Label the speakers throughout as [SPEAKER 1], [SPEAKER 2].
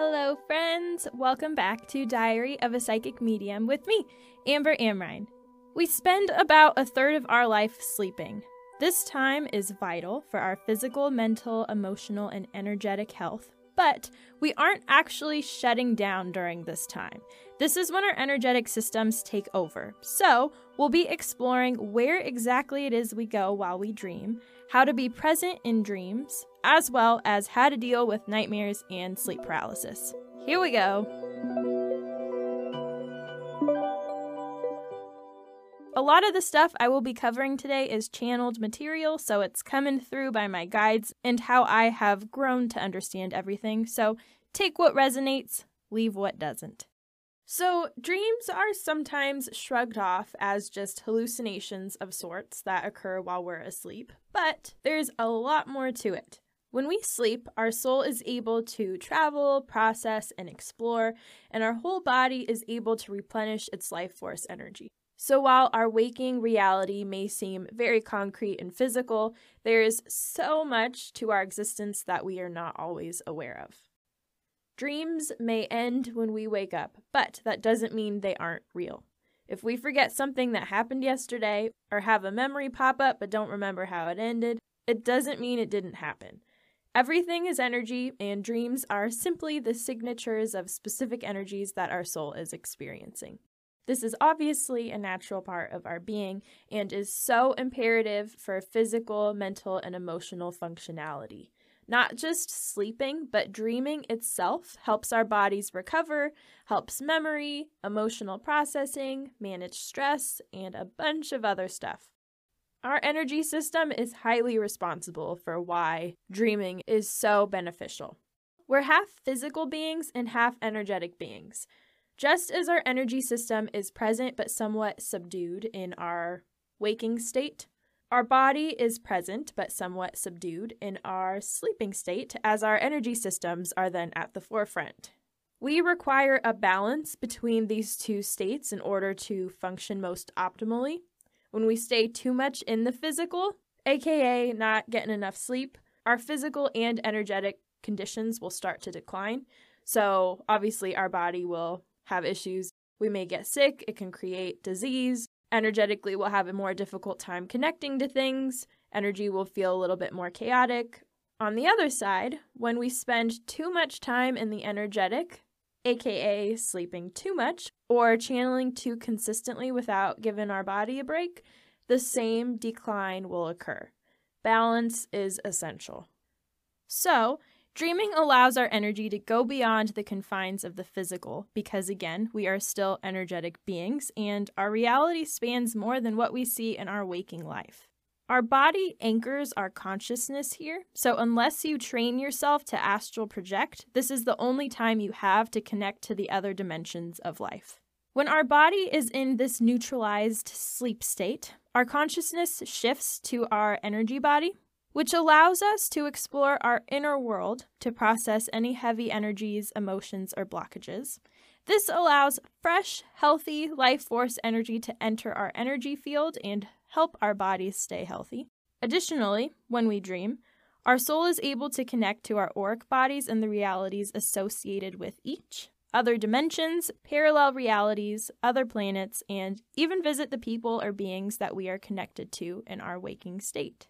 [SPEAKER 1] Hello, friends! Welcome back to Diary of a Psychic Medium with me, Amber Amrine. We spend about a third of our life sleeping. This time is vital for our physical, mental, emotional, and energetic health, but we aren't actually shutting down during this time. This is when our energetic systems take over. So, we'll be exploring where exactly it is we go while we dream, how to be present in dreams, as well as how to deal with nightmares and sleep paralysis. Here we go. A lot of the stuff I will be covering today is channeled material, so it's coming through by my guides and how I have grown to understand everything. So take what resonates, leave what doesn't. So, dreams are sometimes shrugged off as just hallucinations of sorts that occur while we're asleep, but there's a lot more to it. When we sleep, our soul is able to travel, process, and explore, and our whole body is able to replenish its life force energy. So, while our waking reality may seem very concrete and physical, there is so much to our existence that we are not always aware of. Dreams may end when we wake up, but that doesn't mean they aren't real. If we forget something that happened yesterday or have a memory pop up but don't remember how it ended, it doesn't mean it didn't happen. Everything is energy, and dreams are simply the signatures of specific energies that our soul is experiencing. This is obviously a natural part of our being and is so imperative for physical, mental, and emotional functionality. Not just sleeping, but dreaming itself helps our bodies recover, helps memory, emotional processing, manage stress, and a bunch of other stuff. Our energy system is highly responsible for why dreaming is so beneficial. We're half physical beings and half energetic beings. Just as our energy system is present but somewhat subdued in our waking state, our body is present but somewhat subdued in our sleeping state, as our energy systems are then at the forefront. We require a balance between these two states in order to function most optimally. When we stay too much in the physical, aka not getting enough sleep, our physical and energetic conditions will start to decline. So, obviously, our body will have issues. We may get sick, it can create disease, energetically we'll have a more difficult time connecting to things. Energy will feel a little bit more chaotic. On the other side, when we spend too much time in the energetic, aka sleeping too much, or channeling too consistently without giving our body a break, the same decline will occur. Balance is essential. So, Dreaming allows our energy to go beyond the confines of the physical because, again, we are still energetic beings and our reality spans more than what we see in our waking life. Our body anchors our consciousness here, so unless you train yourself to astral project, this is the only time you have to connect to the other dimensions of life. When our body is in this neutralized sleep state, our consciousness shifts to our energy body, which allows us to explore our inner world to process any heavy energies, emotions, or blockages. This allows fresh, healthy life force energy to enter our energy field and help our bodies stay healthy. Additionally, when we dream, our soul is able to connect to our auric bodies and the realities associated with each, other dimensions, parallel realities, other planets, and even visit the people or beings that we are connected to in our waking state.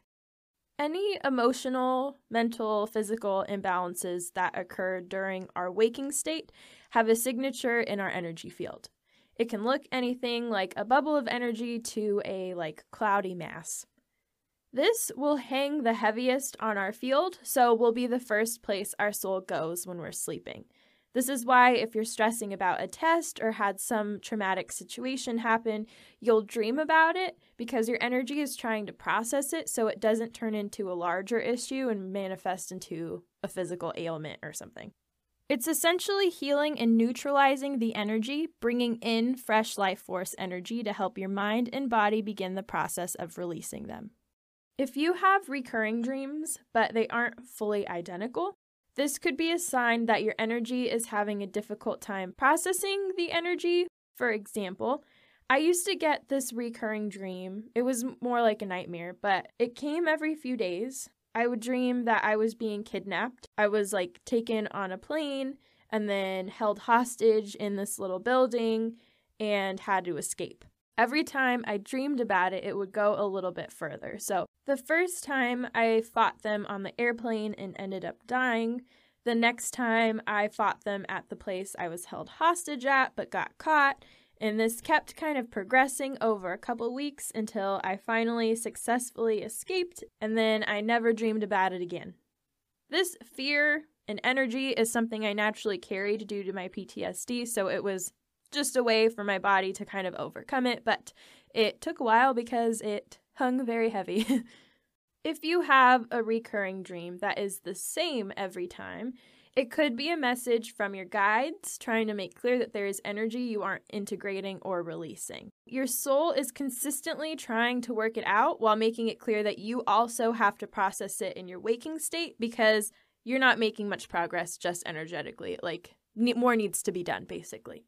[SPEAKER 1] Any emotional, mental, physical imbalances that occur during our waking state have a signature in our energy field. It can look anything like a bubble of energy to a like cloudy mass. This will hang the heaviest on our field, so will be the first place our soul goes when we're sleeping. This is why, if you're stressing about a test or had some traumatic situation happen, you'll dream about it because your energy is trying to process it so it doesn't turn into a larger issue and manifest into a physical ailment or something. It's essentially healing and neutralizing the energy, bringing in fresh life force energy to help your mind and body begin the process of releasing them. If you have recurring dreams, but they aren't fully identical, this could be a sign that your energy is having a difficult time processing the energy. For example, I used to get this recurring dream. It was more like a nightmare, but it came every few days. I would dream that I was being kidnapped. I was like taken on a plane and then held hostage in this little building and had to escape. Every time I dreamed about it, it would go a little bit further. So, the first time I fought them on the airplane and ended up dying. The next time I fought them at the place I was held hostage at but got caught. And this kept kind of progressing over a couple weeks until I finally successfully escaped, and then I never dreamed about it again. This fear and energy is something I naturally carried due to my PTSD, so it was just a way for my body to kind of overcome it, but it took a while because it hung very heavy. if you have a recurring dream that is the same every time, it could be a message from your guides trying to make clear that there is energy you aren't integrating or releasing. Your soul is consistently trying to work it out while making it clear that you also have to process it in your waking state because you're not making much progress just energetically. Like, more needs to be done, basically.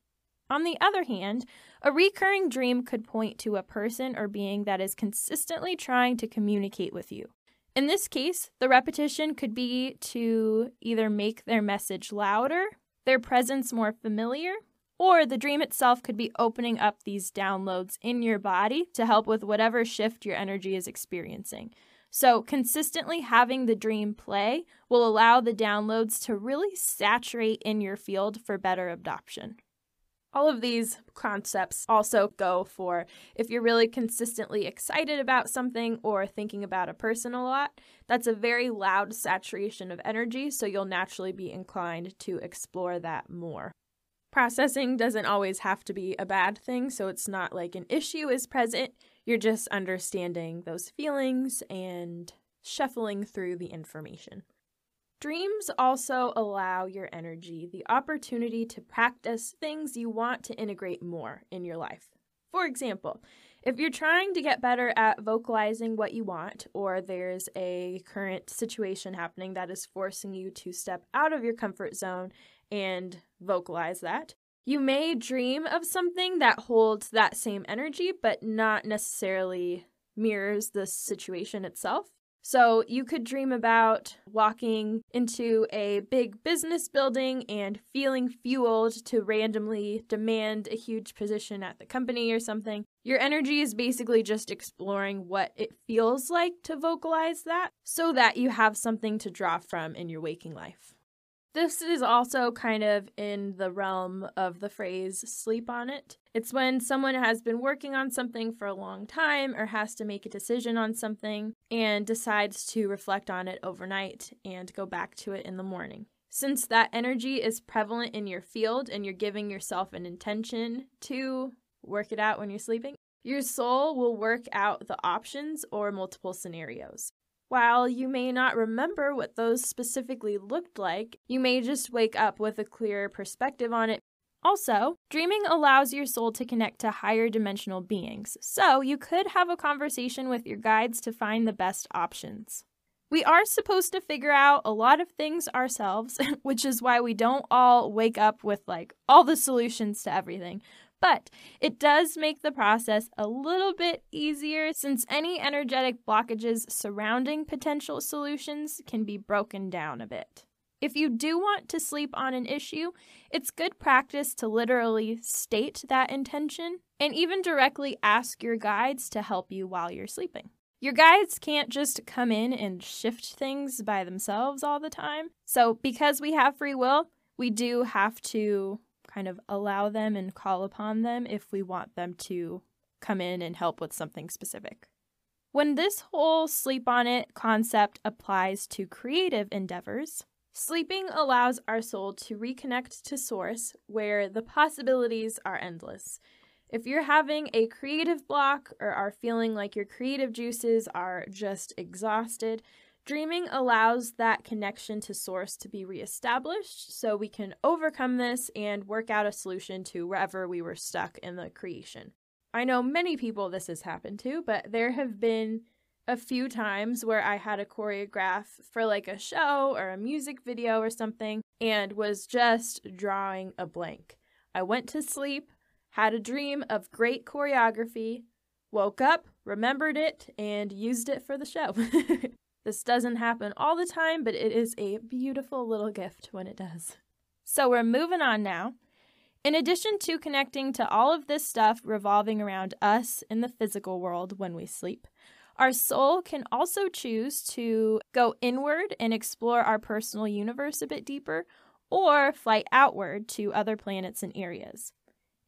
[SPEAKER 1] On the other hand, a recurring dream could point to a person or being that is consistently trying to communicate with you. In this case, the repetition could be to either make their message louder, their presence more familiar, or the dream itself could be opening up these downloads in your body to help with whatever shift your energy is experiencing. So, consistently having the dream play will allow the downloads to really saturate in your field for better adoption. All of these concepts also go for if you're really consistently excited about something or thinking about a person a lot, that's a very loud saturation of energy, so you'll naturally be inclined to explore that more. Processing doesn't always have to be a bad thing, so it's not like an issue is present. You're just understanding those feelings and shuffling through the information. Dreams also allow your energy the opportunity to practice things you want to integrate more in your life. For example, if you're trying to get better at vocalizing what you want, or there's a current situation happening that is forcing you to step out of your comfort zone and vocalize that, you may dream of something that holds that same energy, but not necessarily mirrors the situation itself. So you could dream about walking into a big business building and feeling fueled to randomly demand a huge position at the company or something. Your energy is basically just exploring what it feels like to vocalize that so that you have something to draw from in your waking life. This is also kind of in the realm of the phrase sleep on it. It's when someone has been working on something for a long time or has to make a decision on something and decides to reflect on it overnight and go back to it in the morning. Since that energy is prevalent in your field and you're giving yourself an intention to work it out when you're sleeping, your soul will work out the options or multiple scenarios. While you may not remember what those specifically looked like, you may just wake up with a clearer perspective on it. Also, dreaming allows your soul to connect to higher dimensional beings, so you could have a conversation with your guides to find the best options. We are supposed to figure out a lot of things ourselves, which is why we don't all wake up with like all the solutions to everything. But it does make the process a little bit easier since any energetic blockages surrounding potential solutions can be broken down a bit. If you do want to sleep on an issue, it's good practice to literally state that intention and even directly ask your guides to help you while you're sleeping. Your guides can't just come in and shift things by themselves all the time. So, because we have free will, we do have to kind of allow them and call upon them if we want them to come in and help with something specific. When this whole sleep on it concept applies to creative endeavors, sleeping allows our soul to reconnect to source where the possibilities are endless. If you're having a creative block or are feeling like your creative juices are just exhausted, Dreaming allows that connection to source to be reestablished so we can overcome this and work out a solution to wherever we were stuck in the creation. I know many people this has happened to, but there have been a few times where I had a choreograph for like a show or a music video or something and was just drawing a blank. I went to sleep, had a dream of great choreography, woke up, remembered it, and used it for the show. This doesn't happen all the time, but it is a beautiful little gift when it does. So we're moving on now. In addition to connecting to all of this stuff revolving around us in the physical world when we sleep, our soul can also choose to go inward and explore our personal universe a bit deeper, or fly outward to other planets and areas.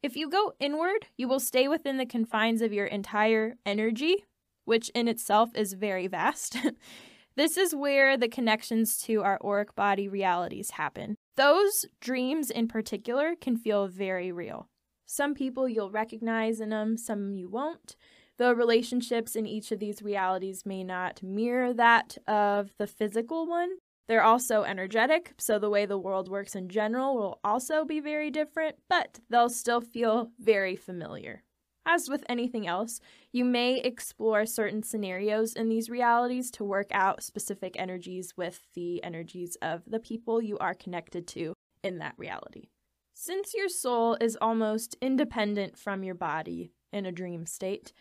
[SPEAKER 1] If you go inward, you will stay within the confines of your entire energy, which in itself is very vast. this is where the connections to our auric body realities happen. Those dreams in particular can feel very real. Some people you'll recognize in them, some you won't. The relationships in each of these realities may not mirror that of the physical one. They're also energetic, so the way the world works in general will also be very different, but they'll still feel very familiar. As with anything else, you may explore certain scenarios in these realities to work out specific energies with the energies of the people you are connected to in that reality. Since your soul is almost independent from your body in a dream state,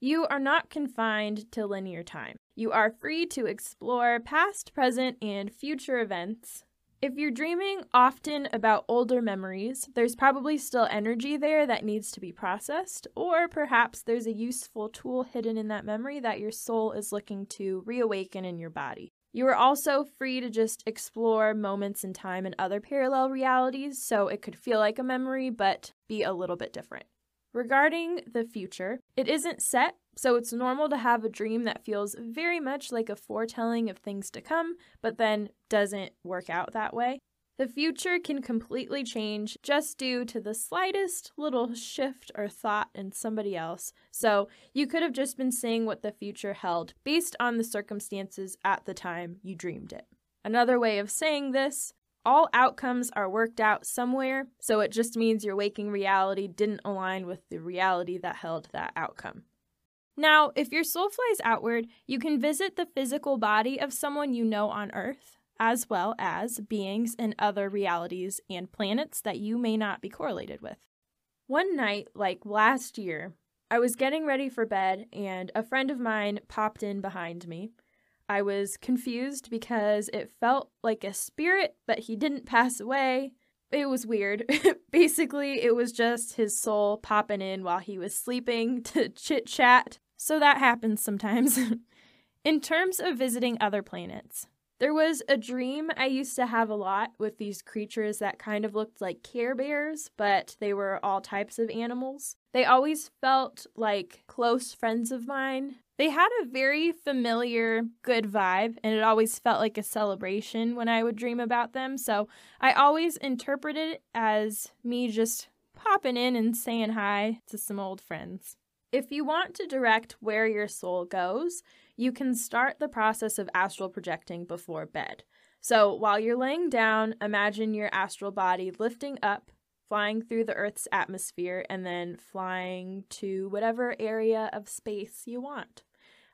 [SPEAKER 1] you are not confined to linear time. You are free to explore past, present, and future events. If you're dreaming often about older memories, there's probably still energy there that needs to be processed, or perhaps there's a useful tool hidden in that memory that your soul is looking to reawaken in your body. You are also free to just explore moments in time in other parallel realities, so it could feel like a memory but be a little bit different. Regarding the future, it isn't set, so it's normal to have a dream that feels very much like a foretelling of things to come, but then doesn't work out that way. The future can completely change just due to the slightest little shift or thought in somebody else. So you could have just been seeing what the future held based on the circumstances at the time you dreamed it. Another way of saying this all outcomes are worked out somewhere, so it just means your waking reality didn't align with the reality that held that outcome. Now, if your soul flies outward, you can visit the physical body of someone you know on Earth, as well as beings in other realities and planets that you may not be correlated with. One night, like last year, I was getting ready for bed and a friend of mine popped in behind me. I was confused because it felt like a spirit, but he didn't pass away. It was weird. Basically, it was just his soul popping in while he was sleeping to chit chat. So that happens sometimes. in terms of visiting other planets, there was a dream I used to have a lot with these creatures that kind of looked like Care Bears, but they were all types of animals. They always felt like close friends of mine, they had a very familiar, good vibe, and it always felt like a celebration when I would dream about them. So I always interpreted it as me just popping in and saying hi to some old friends. If you want to direct where your soul goes, you can start the process of astral projecting before bed. So while you're laying down, imagine your astral body lifting up flying through the Earth's atmosphere and then flying to whatever area of space you want.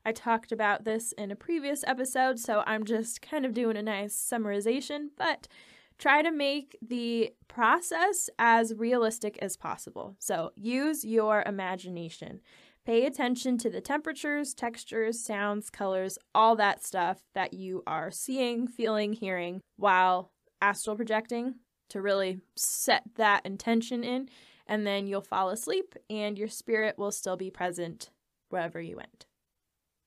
[SPEAKER 1] I talked about this in a previous episode, so I'm just kind of doing a nice summarization, but try to make the process as realistic as possible. So use your imagination. Pay attention to the temperatures, textures, sounds, colors, all that stuff that you are seeing, feeling, hearing while astral projecting to really set that intention in. And then you'll fall asleep and your spirit will still be present wherever you went.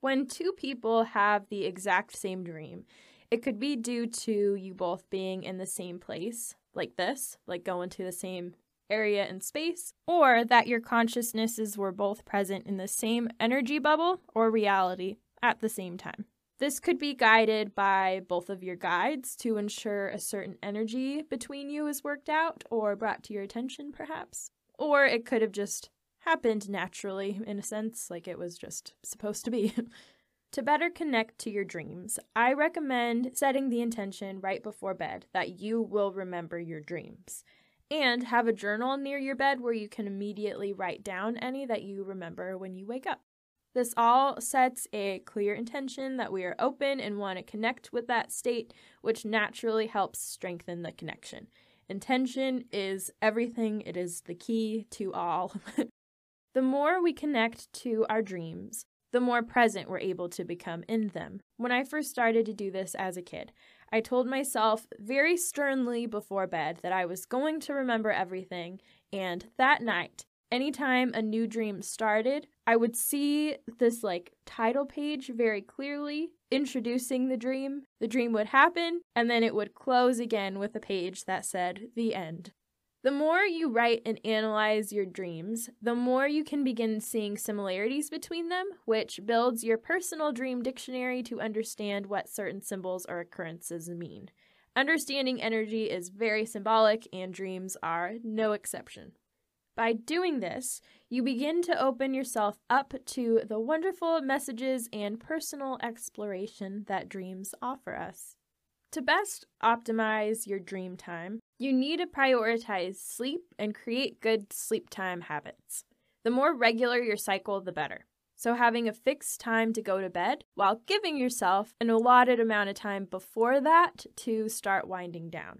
[SPEAKER 1] When two people have the exact same dream, it could be due to you both being in the same place, like this, like going to the same area in space, or that your consciousnesses were both present in the same energy bubble or reality at the same time. This could be guided by both of your guides to ensure a certain energy between you is worked out or brought to your attention, perhaps. Or it could have just happened naturally, in a sense, like it was just supposed to be. to better connect to your dreams, I recommend setting the intention right before bed that you will remember your dreams. And have a journal near your bed where you can immediately write down any that you remember when you wake up. This all sets a clear intention that we are open and want to connect with that state, which naturally helps strengthen the connection. Intention is everything, it is the key to all. The more we connect to our dreams, the more present we're able to become in them. When I first started to do this as a kid, I told myself very sternly before bed that I was going to remember everything, and that night, anytime a new dream started, I would see this like title page very clearly introducing the dream. The dream would happen, and then it would close again with a page that said the end. The more you write and analyze your dreams, the more you can begin seeing similarities between them, which builds your personal dream dictionary to understand what certain symbols or occurrences mean. Understanding energy is very symbolic, and dreams are no exception. By doing this, you begin to open yourself up to the wonderful messages and personal exploration that dreams offer us. To best optimize your dream time, you need to prioritize sleep and create good sleep time habits. The more regular your cycle, the better. So, having a fixed time to go to bed while giving yourself an allotted amount of time before that to start winding down.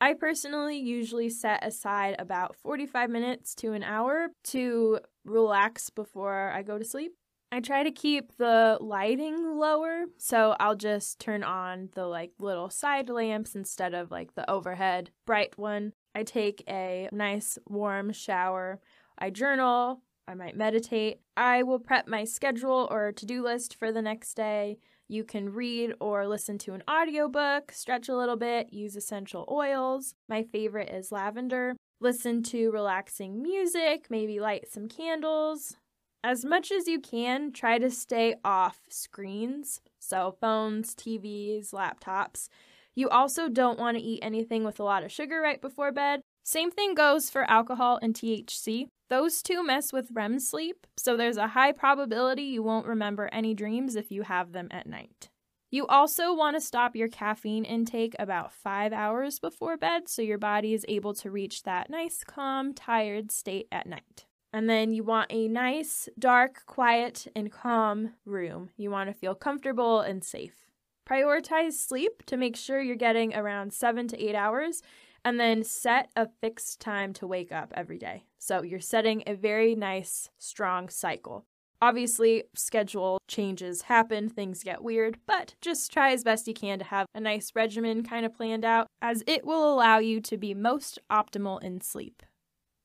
[SPEAKER 1] I personally usually set aside about 45 minutes to an hour to relax before I go to sleep. I try to keep the lighting lower, so I'll just turn on the like little side lamps instead of like the overhead bright one. I take a nice warm shower. I journal, I might meditate. I will prep my schedule or to-do list for the next day. You can read or listen to an audiobook, stretch a little bit, use essential oils. My favorite is lavender. Listen to relaxing music, maybe light some candles, as much as you can, try to stay off screens, so phones, TVs, laptops. You also don't want to eat anything with a lot of sugar right before bed. Same thing goes for alcohol and THC. Those two mess with REM sleep, so there's a high probability you won't remember any dreams if you have them at night. You also want to stop your caffeine intake about five hours before bed so your body is able to reach that nice, calm, tired state at night. And then you want a nice, dark, quiet, and calm room. You want to feel comfortable and safe. Prioritize sleep to make sure you're getting around seven to eight hours, and then set a fixed time to wake up every day. So you're setting a very nice, strong cycle. Obviously, schedule changes happen, things get weird, but just try as best you can to have a nice regimen kind of planned out, as it will allow you to be most optimal in sleep.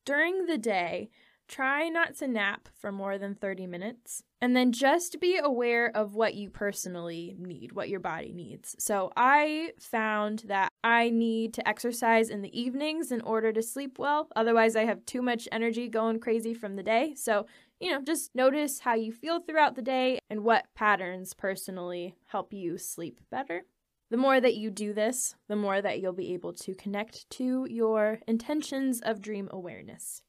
[SPEAKER 1] During the day, Try not to nap for more than 30 minutes. And then just be aware of what you personally need, what your body needs. So I found that I need to exercise in the evenings in order to sleep well. Otherwise, I have too much energy going crazy from the day. So, you know, just notice how you feel throughout the day and what patterns personally help you sleep better. The more that you do this, the more that you'll be able to connect to your intentions of dream awareness.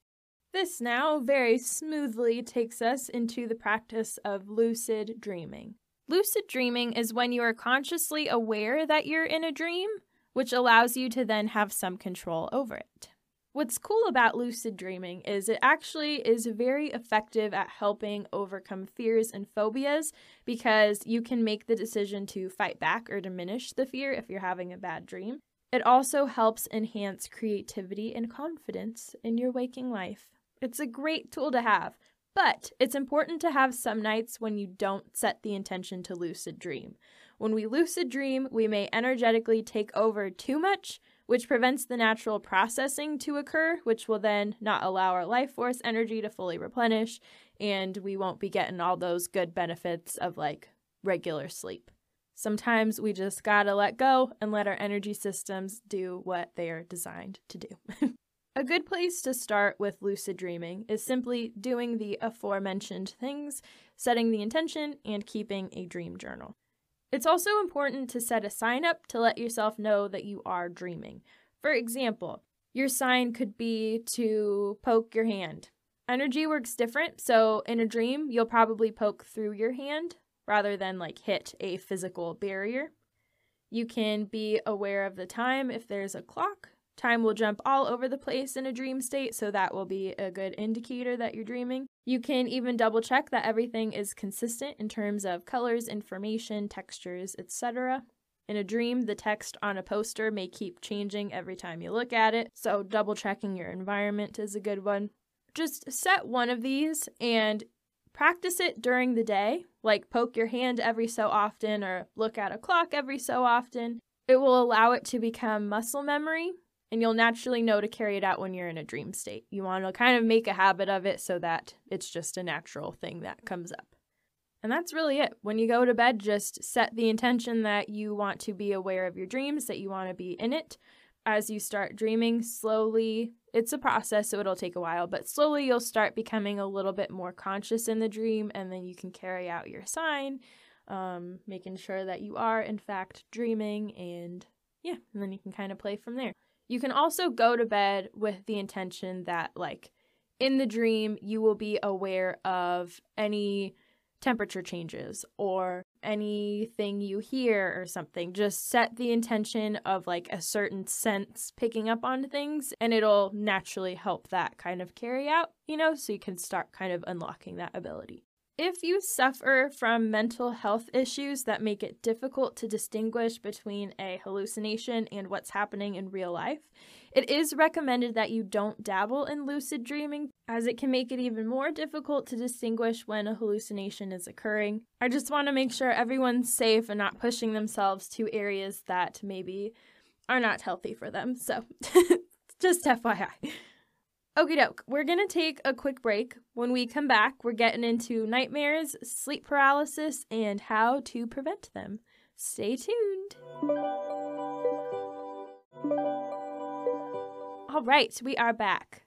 [SPEAKER 1] This now very smoothly takes us into the practice of lucid dreaming. Lucid dreaming is when you are consciously aware that you're in a dream, which allows you to then have some control over it. What's cool about lucid dreaming is it actually is very effective at helping overcome fears and phobias because you can make the decision to fight back or diminish the fear if you're having a bad dream. It also helps enhance creativity and confidence in your waking life. It's a great tool to have, but it's important to have some nights when you don't set the intention to lucid dream. When we lucid dream, we may energetically take over too much, which prevents the natural processing to occur, which will then not allow our life force energy to fully replenish, and we won't be getting all those good benefits of like regular sleep. Sometimes we just gotta let go and let our energy systems do what they are designed to do. A good place to start with lucid dreaming is simply doing the aforementioned things, setting the intention, and keeping a dream journal. It's also important to set a sign up to let yourself know that you are dreaming. For example, your sign could be to poke your hand. Energy works different, so in a dream, you'll probably poke through your hand rather than like hit a physical barrier. You can be aware of the time if there's a clock Time will jump all over the place in a dream state, so that will be a good indicator that you're dreaming. You can even double check that everything is consistent in terms of colors, information, textures, etc. In a dream, the text on a poster may keep changing every time you look at it, so double checking your environment is a good one. Just set one of these and practice it during the day, like poke your hand every so often or look at a clock every so often, It will allow it to become muscle memory, and you'll naturally know to carry it out when you're in a dream state. You want to kind of make a habit of it so that it's just a natural thing that comes up. And that's really it. When you go to bed, just set the intention that you want to be aware of your dreams, that you want to be in it. As you start dreaming, slowly, it's a process, so it'll take a while, but slowly you'll start becoming a little bit more conscious in the dream, and then you can carry out your sign, um, making sure that you are, in fact, dreaming, and yeah, and then you can kind of play from there. You can also go to bed with the intention that, like, in the dream, you will be aware of any temperature changes or anything you hear or something. Just set the intention of like a certain sense picking up on things and it'll naturally help that kind of carry out, you know, so you can start kind of unlocking that ability. If you suffer from mental health issues that make it difficult to distinguish between a hallucination and what's happening in real life, it is recommended that you don't dabble in lucid dreaming, as it can make it even more difficult to distinguish when a hallucination is occurring. I just want to make sure everyone's safe and not pushing themselves to areas that maybe are not healthy for them. So, just FYI. Okie doke, we're gonna take a quick break. When we come back, we're getting into nightmares, sleep paralysis, and how to prevent them. Stay tuned. All right, we are back.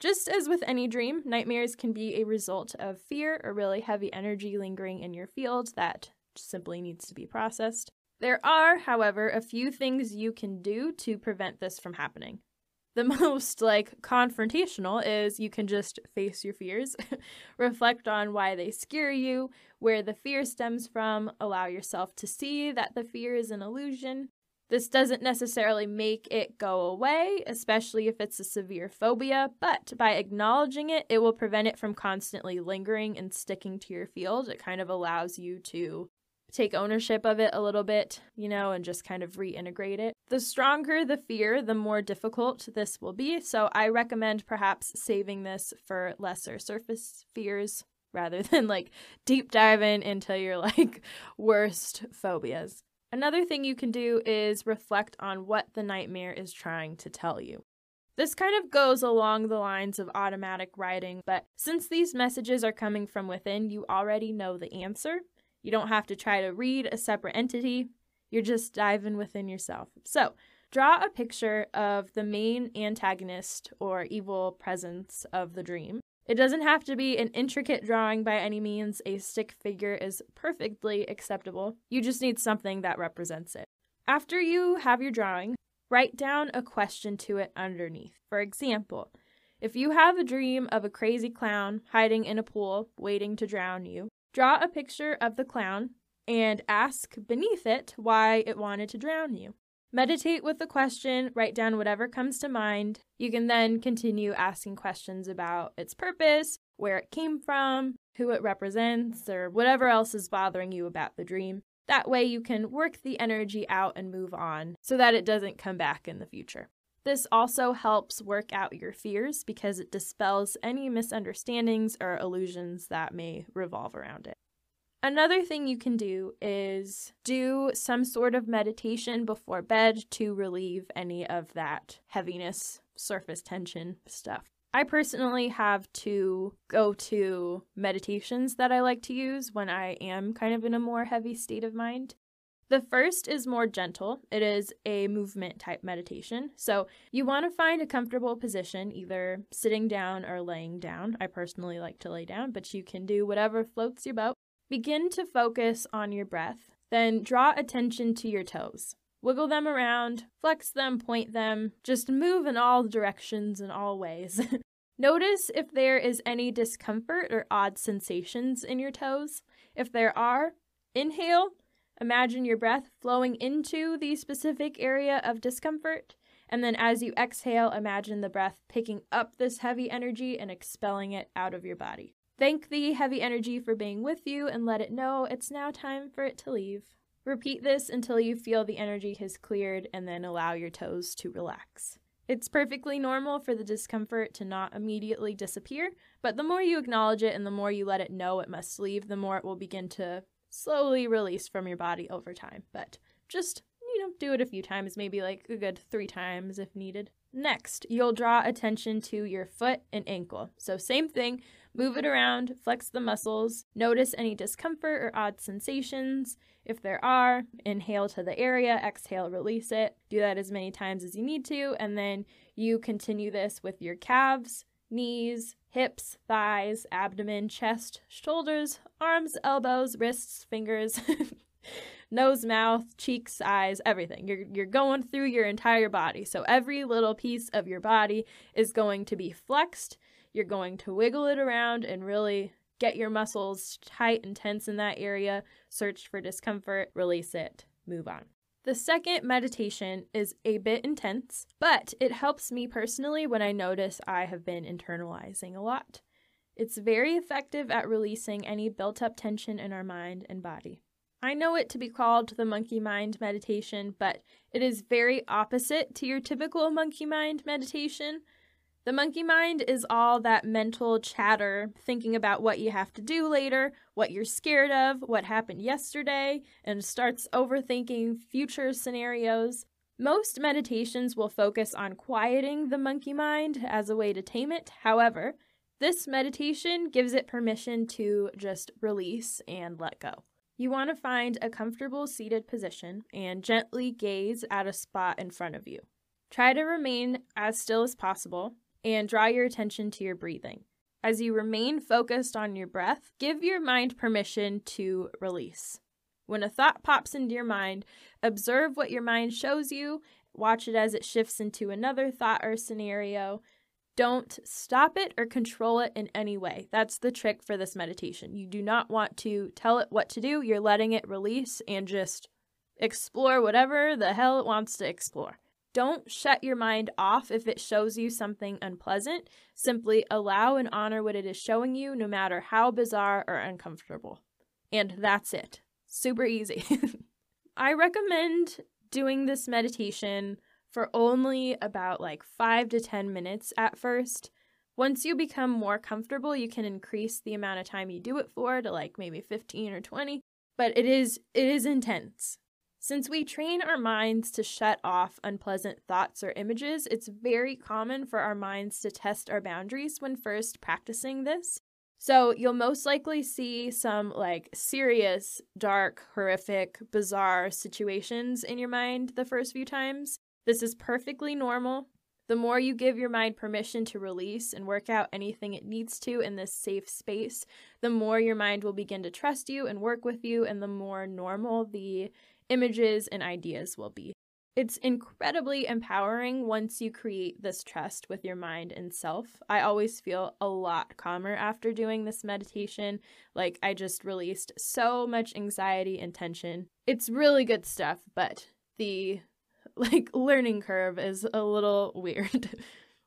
[SPEAKER 1] Just as with any dream, nightmares can be a result of fear or really heavy energy lingering in your field that simply needs to be processed. There are, however, a few things you can do to prevent this from happening the most like confrontational is you can just face your fears, reflect on why they scare you, where the fear stems from, allow yourself to see that the fear is an illusion. This doesn't necessarily make it go away, especially if it's a severe phobia, but by acknowledging it, it will prevent it from constantly lingering and sticking to your field. It kind of allows you to take ownership of it a little bit, you know, and just kind of reintegrate it. The stronger the fear, the more difficult this will be. So I recommend perhaps saving this for lesser surface fears rather than like deep diving into your like worst phobias. Another thing you can do is reflect on what the nightmare is trying to tell you. This kind of goes along the lines of automatic writing, but since these messages are coming from within, you already know the answer. You don't have to try to read a separate entity, you're just diving within yourself. So, draw a picture of the main antagonist or evil presence of the dream. It doesn't have to be an intricate drawing by any means, a stick figure is perfectly acceptable. You just need something that represents it. After you have your drawing, write down a question to it underneath. For example, if you have a dream of a crazy clown hiding in a pool waiting to drown you, Draw a picture of the clown and ask beneath it why it wanted to drown you. Meditate with the question, write down whatever comes to mind. You can then continue asking questions about its purpose, where it came from, who it represents, or whatever else is bothering you about the dream. That way, you can work the energy out and move on so that it doesn't come back in the future. This also helps work out your fears because it dispels any misunderstandings or illusions that may revolve around it. Another thing you can do is do some sort of meditation before bed to relieve any of that heaviness, surface tension stuff. I personally have two go to meditations that I like to use when I am kind of in a more heavy state of mind. The first is more gentle. It is a movement type meditation. So you want to find a comfortable position, either sitting down or laying down. I personally like to lay down, but you can do whatever floats your boat. Begin to focus on your breath. Then draw attention to your toes. Wiggle them around, flex them, point them, just move in all directions and all ways. Notice if there is any discomfort or odd sensations in your toes. If there are, inhale Imagine your breath flowing into the specific area of discomfort. And then as you exhale, imagine the breath picking up this heavy energy and expelling it out of your body. Thank the heavy energy for being with you and let it know it's now time for it to leave. Repeat this until you feel the energy has cleared and then allow your toes to relax. It's perfectly normal for the discomfort to not immediately disappear, but the more you acknowledge it and the more you let it know it must leave, the more it will begin to slowly release from your body over time. But just, you know, do it a few times, maybe like a good three times if needed. Next, you'll draw attention to your foot and ankle. So, same thing, move it around, flex the muscles, notice any discomfort or odd sensations. If there are, inhale to the area, exhale, release it. Do that as many times as you need to, and then you continue this with your calves, knees, hips, thighs, abdomen, chest, shoulders, arms, elbows, wrists, fingers. nose, mouth, cheeks, eyes, everything. You're you're going through your entire body. So every little piece of your body is going to be flexed. You're going to wiggle it around and really get your muscles tight and tense in that area. Search for discomfort, release it, move on. The second meditation is a bit intense, but it helps me personally when I notice I have been internalizing a lot. It's very effective at releasing any built up tension in our mind and body. I know it to be called the monkey mind meditation, but it is very opposite to your typical monkey mind meditation. The monkey mind is all that mental chatter, thinking about what you have to do later, what you're scared of, what happened yesterday, and starts overthinking future scenarios. Most meditations will focus on quieting the monkey mind as a way to tame it. However, this meditation gives it permission to just release and let go. You want to find a comfortable seated position and gently gaze at a spot in front of you. Try to remain as still as possible and draw your attention to your breathing. As you remain focused on your breath, give your mind permission to release. When a thought pops into your mind, observe what your mind shows you, watch it as it shifts into another thought or scenario, don't stop it or control it in any way. That's the trick for this meditation. You do not want to tell it what to do. You're letting it release and just explore whatever the hell it wants to explore. Don't shut your mind off if it shows you something unpleasant. Simply allow and honor what it is showing you, no matter how bizarre or uncomfortable. And that's it. Super easy. I recommend doing this meditation for only about like five to 10 minutes at first. Once you become more comfortable, you can increase the amount of time you do it for to like maybe 15 or 20, but it is it is intense. Since we train our minds to shut off unpleasant thoughts or images, it's very common for our minds to test our boundaries when first practicing this. So, you'll most likely see some like serious, dark, horrific, bizarre situations in your mind the first few times. This is perfectly normal. The more you give your mind permission to release and work out anything it needs to in this safe space, the more your mind will begin to trust you and work with you, and the more normal the images and ideas will be. It's incredibly empowering once you create this trust with your mind and self. I always feel a lot calmer after doing this meditation. Like, I just released so much anxiety and tension. It's really good stuff, but the like learning curve is a little weird.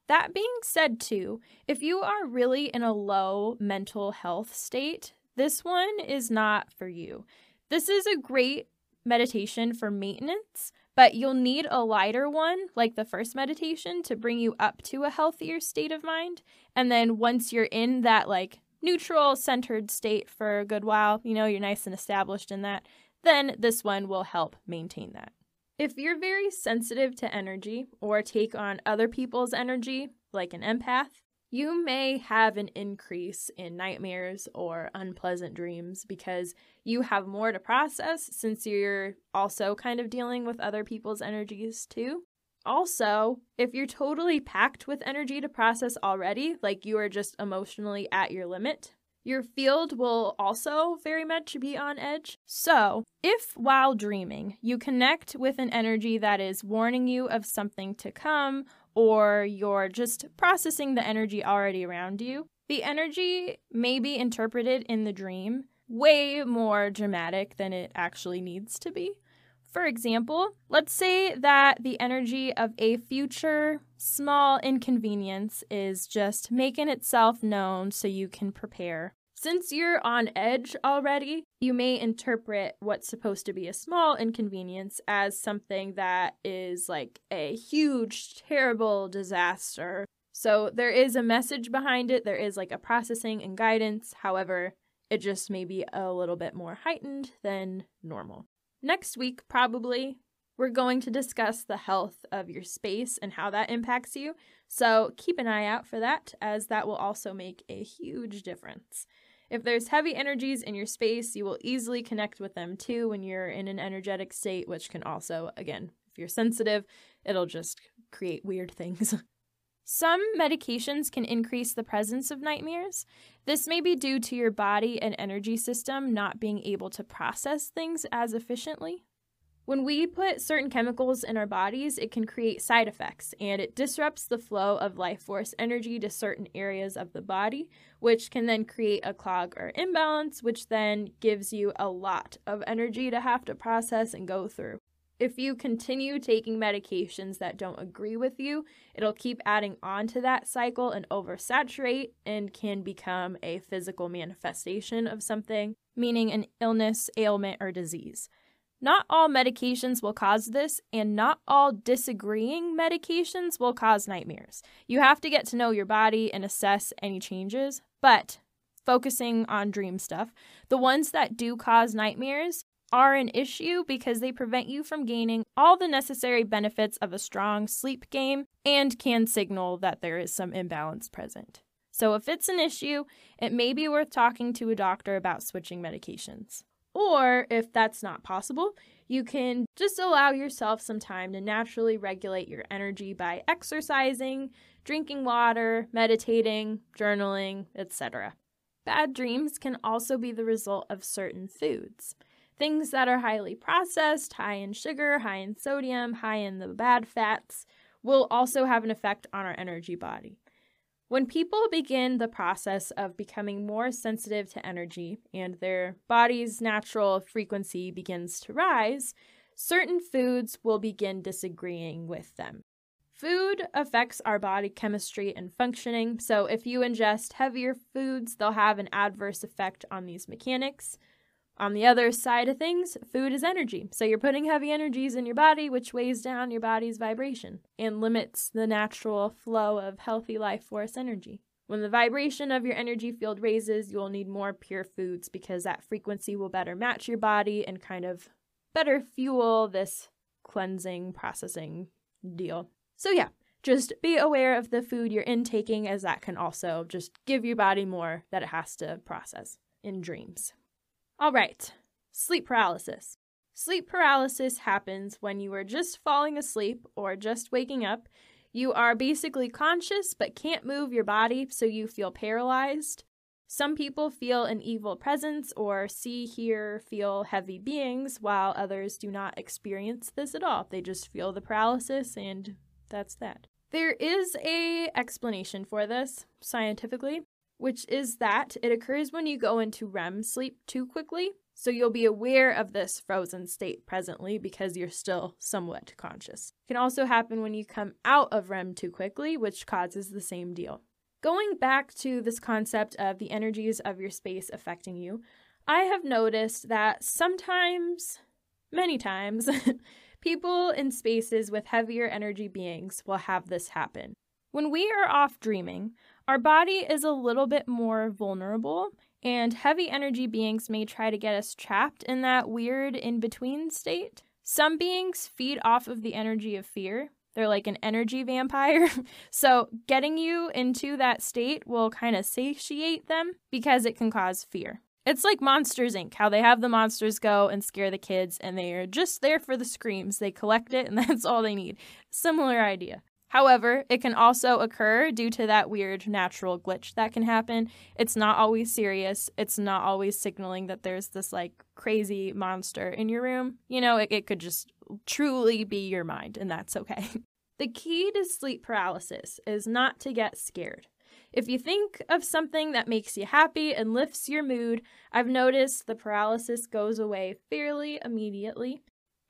[SPEAKER 1] that being said, too, if you are really in a low mental health state, this one is not for you. This is a great meditation for maintenance, but you'll need a lighter one, like the first meditation, to bring you up to a healthier state of mind. And then once you're in that like neutral, centered state for a good while, you know, you're nice and established in that, then this one will help maintain that. If you're very sensitive to energy or take on other people's energy, like an empath, you may have an increase in nightmares or unpleasant dreams because you have more to process since you're also kind of dealing with other people's energies too. Also, if you're totally packed with energy to process already, like you are just emotionally at your limit, your field will also very much be on edge. So, if while dreaming you connect with an energy that is warning you of something to come, or you're just processing the energy already around you, the energy may be interpreted in the dream way more dramatic than it actually needs to be. For example, let's say that the energy of a future small inconvenience is just making itself known so you can prepare. Since you're on edge already, you may interpret what's supposed to be a small inconvenience as something that is like a huge, terrible disaster. So there is a message behind it, there is like a processing and guidance. However, it just may be a little bit more heightened than normal. Next week, probably, We're going to discuss the health of your space and how that impacts you. So keep an eye out for that, as that will also make a huge difference. If there's heavy energies in your space, you will easily connect with them too when you're in an energetic state, which can also, again, if you're sensitive, it'll just create weird things. Some medications can increase the presence of nightmares. This may be due to your body and energy system not being able to process things as efficiently. When we put certain chemicals in our bodies, it can create side effects and it disrupts the flow of life force energy to certain areas of the body, which can then create a clog or imbalance, which then gives you a lot of energy to have to process and go through. If you continue taking medications that don't agree with you, it'll keep adding on to that cycle and oversaturate and can become a physical manifestation of something, meaning an illness, ailment, or disease. Not all medications will cause this, and not all disagreeing medications will cause nightmares. You have to get to know your body and assess any changes, but focusing on dream stuff, the ones that do cause nightmares are an issue because they prevent you from gaining all the necessary benefits of a strong sleep game and can signal that there is some imbalance present. So, if it's an issue, it may be worth talking to a doctor about switching medications. Or if that's not possible, you can just allow yourself some time to naturally regulate your energy by exercising, drinking water, meditating, journaling, etc. Bad dreams can also be the result of certain foods. Things that are highly processed, high in sugar, high in sodium, high in the bad fats, will also have an effect on our energy body. When people begin the process of becoming more sensitive to energy and their body's natural frequency begins to rise, certain foods will begin disagreeing with them. Food affects our body chemistry and functioning, so if you ingest heavier foods, they'll have an adverse effect on these mechanics. On the other side of things, food is energy. So you're putting heavy energies in your body, which weighs down your body's vibration and limits the natural flow of healthy life force energy. When the vibration of your energy field raises, you'll need more pure foods because that frequency will better match your body and kind of better fuel this cleansing, processing deal. So, yeah, just be aware of the food you're intaking, as that can also just give your body more that it has to process in dreams. All right, sleep paralysis. Sleep paralysis happens when you are just falling asleep or just waking up. You are basically conscious but can't move your body, so you feel paralyzed. Some people feel an evil presence or see, hear, feel heavy beings, while others do not experience this at all. They just feel the paralysis and that's that. There is a explanation for this scientifically which is that it occurs when you go into REM sleep too quickly. So you'll be aware of this frozen state presently because you're still somewhat conscious. It can also happen when you come out of REM too quickly, which causes the same deal. Going back to this concept of the energies of your space affecting you, I have noticed that sometimes, many times, people in spaces with heavier energy beings will have this happen. When we are off dreaming, our body is a little bit more vulnerable, and heavy energy beings may try to get us trapped in that weird in between state. Some beings feed off of the energy of fear. They're like an energy vampire. so, getting you into that state will kind of satiate them because it can cause fear. It's like Monsters Inc., how they have the monsters go and scare the kids, and they are just there for the screams. They collect it, and that's all they need. Similar idea. However, it can also occur due to that weird natural glitch that can happen. It's not always serious. It's not always signaling that there's this like crazy monster in your room. You know, it, it could just truly be your mind, and that's okay. the key to sleep paralysis is not to get scared. If you think of something that makes you happy and lifts your mood, I've noticed the paralysis goes away fairly immediately.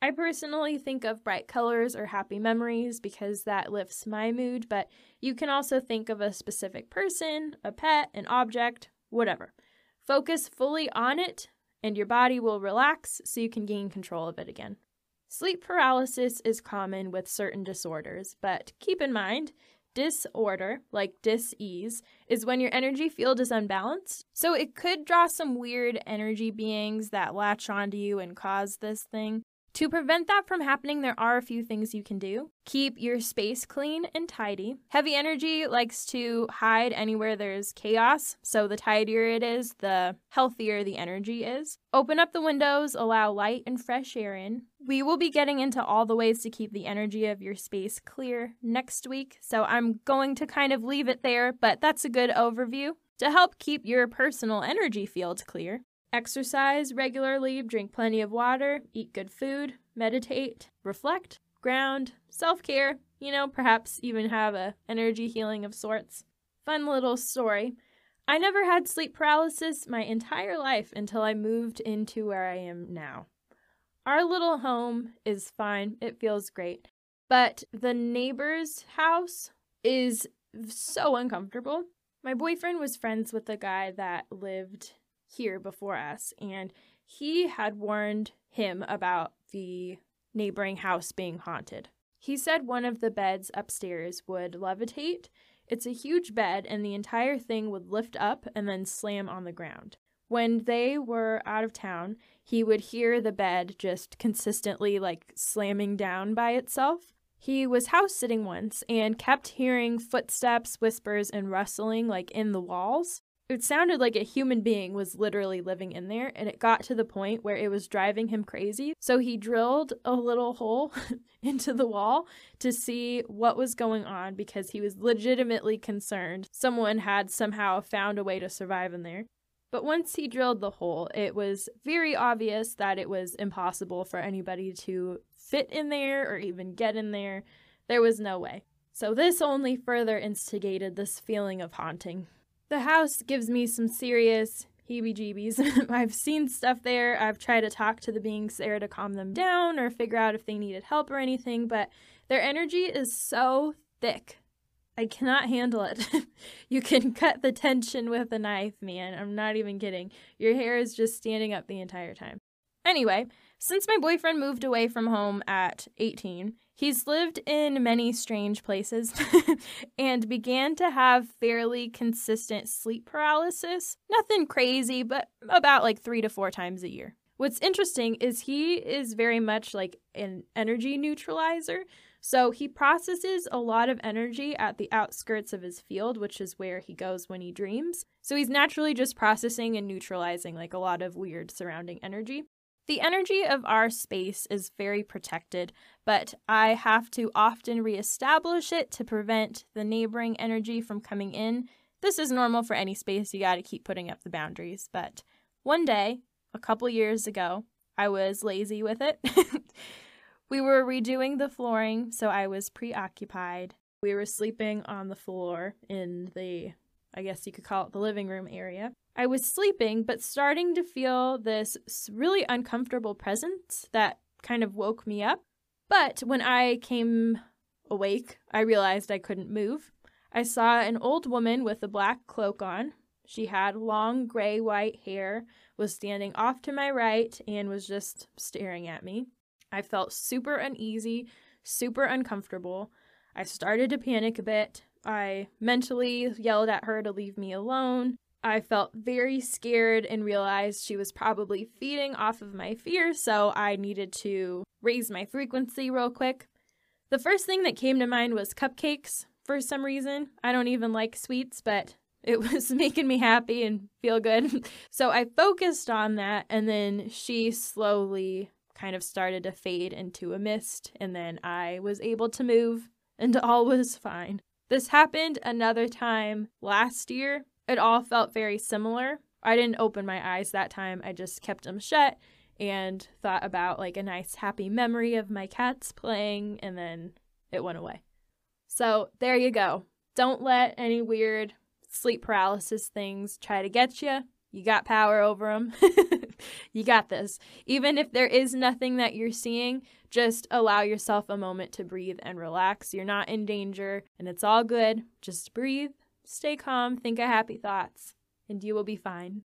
[SPEAKER 1] I personally think of bright colors or happy memories because that lifts my mood, but you can also think of a specific person, a pet, an object, whatever. Focus fully on it, and your body will relax so you can gain control of it again. Sleep paralysis is common with certain disorders, but keep in mind, disorder, like dis-ease, is when your energy field is unbalanced. So it could draw some weird energy beings that latch onto you and cause this thing. To prevent that from happening, there are a few things you can do. Keep your space clean and tidy. Heavy energy likes to hide anywhere there's chaos, so the tidier it is, the healthier the energy is. Open up the windows, allow light and fresh air in. We will be getting into all the ways to keep the energy of your space clear next week, so I'm going to kind of leave it there, but that's a good overview. To help keep your personal energy field clear, Exercise regularly, drink plenty of water, eat good food, meditate, reflect, ground, self-care, you know, perhaps even have a energy healing of sorts. Fun little story. I never had sleep paralysis my entire life until I moved into where I am now. Our little home is fine. It feels great. But the neighbor's house is so uncomfortable. My boyfriend was friends with the guy that lived here before us, and he had warned him about the neighboring house being haunted. He said one of the beds upstairs would levitate. It's a huge bed, and the entire thing would lift up and then slam on the ground. When they were out of town, he would hear the bed just consistently like slamming down by itself. He was house sitting once and kept hearing footsteps, whispers, and rustling like in the walls it sounded like a human being was literally living in there and it got to the point where it was driving him crazy. So he drilled a little hole into the wall to see what was going on because he was legitimately concerned someone had somehow found a way to survive in there. But once he drilled the hole it was very obvious that it was impossible for anybody to fit in there or even get in there. There was no way. So this only further instigated this feeling of haunting the house gives me some serious heebie jeebies. I've seen stuff there. I've tried to talk to the beings there to calm them down or figure out if they needed help or anything, but their energy is so thick. I cannot handle it. you can cut the tension with a knife, man. I'm not even kidding. Your hair is just standing up the entire time. Anyway, since my boyfriend moved away from home at 18, He's lived in many strange places and began to have fairly consistent sleep paralysis. Nothing crazy, but about like three to four times a year. What's interesting is he is very much like an energy neutralizer. So he processes a lot of energy at the outskirts of his field, which is where he goes when he dreams. So he's naturally just processing and neutralizing like a lot of weird surrounding energy. The energy of our space is very protected, but I have to often reestablish it to prevent the neighboring energy from coming in. This is normal for any space, you gotta keep putting up the boundaries. But one day, a couple years ago, I was lazy with it. we were redoing the flooring, so I was preoccupied. We were sleeping on the floor in the, I guess you could call it the living room area. I was sleeping, but starting to feel this really uncomfortable presence that kind of woke me up. But when I came awake, I realized I couldn't move. I saw an old woman with a black cloak on. She had long gray white hair, was standing off to my right, and was just staring at me. I felt super uneasy, super uncomfortable. I started to panic a bit. I mentally yelled at her to leave me alone. I felt very scared and realized she was probably feeding off of my fear, so I needed to raise my frequency real quick. The first thing that came to mind was cupcakes for some reason. I don't even like sweets, but it was making me happy and feel good. so I focused on that, and then she slowly kind of started to fade into a mist, and then I was able to move, and all was fine. This happened another time last year it all felt very similar. I didn't open my eyes that time. I just kept them shut and thought about like a nice happy memory of my cats playing and then it went away. So, there you go. Don't let any weird sleep paralysis things try to get you. You got power over them. you got this. Even if there is nothing that you're seeing, just allow yourself a moment to breathe and relax. You're not in danger and it's all good. Just breathe Stay calm, think of happy thoughts, and you will be fine.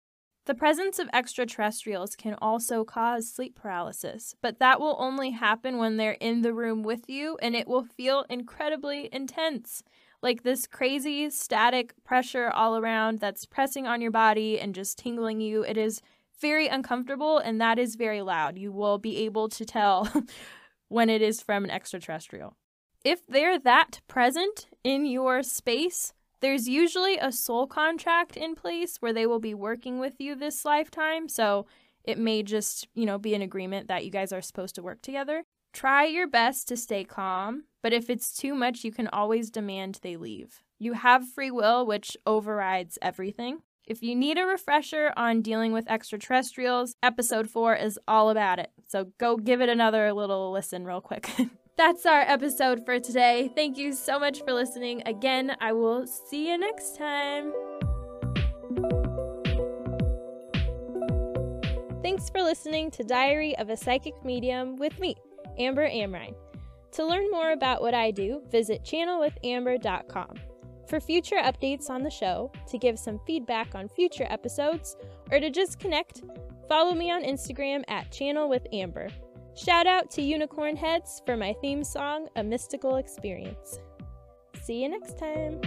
[SPEAKER 1] The presence of extraterrestrials can also cause sleep paralysis, but that will only happen when they're in the room with you and it will feel incredibly intense. Like this crazy static pressure all around that's pressing on your body and just tingling you. It is very uncomfortable and that is very loud. You will be able to tell when it is from an extraterrestrial. If they're that present in your space, there's usually a soul contract in place where they will be working with you this lifetime. So it may just, you know, be an agreement that you guys are supposed to work together. Try your best to stay calm, but if it's too much, you can always demand they leave. You have free will, which overrides everything. If you need a refresher on dealing with extraterrestrials, episode 4 is all about it. So go give it another little listen, real quick. That's our episode for today. Thank you so much for listening. Again, I will see you next time. Thanks for listening to Diary of a Psychic Medium with me, Amber Amrine. To learn more about what I do, visit channelwithamber.com. For future updates on the show, to give some feedback on future episodes, or to just connect, follow me on Instagram at Channel with Amber. Shout out to Unicorn Heads for my theme song, A Mystical Experience. See you next time.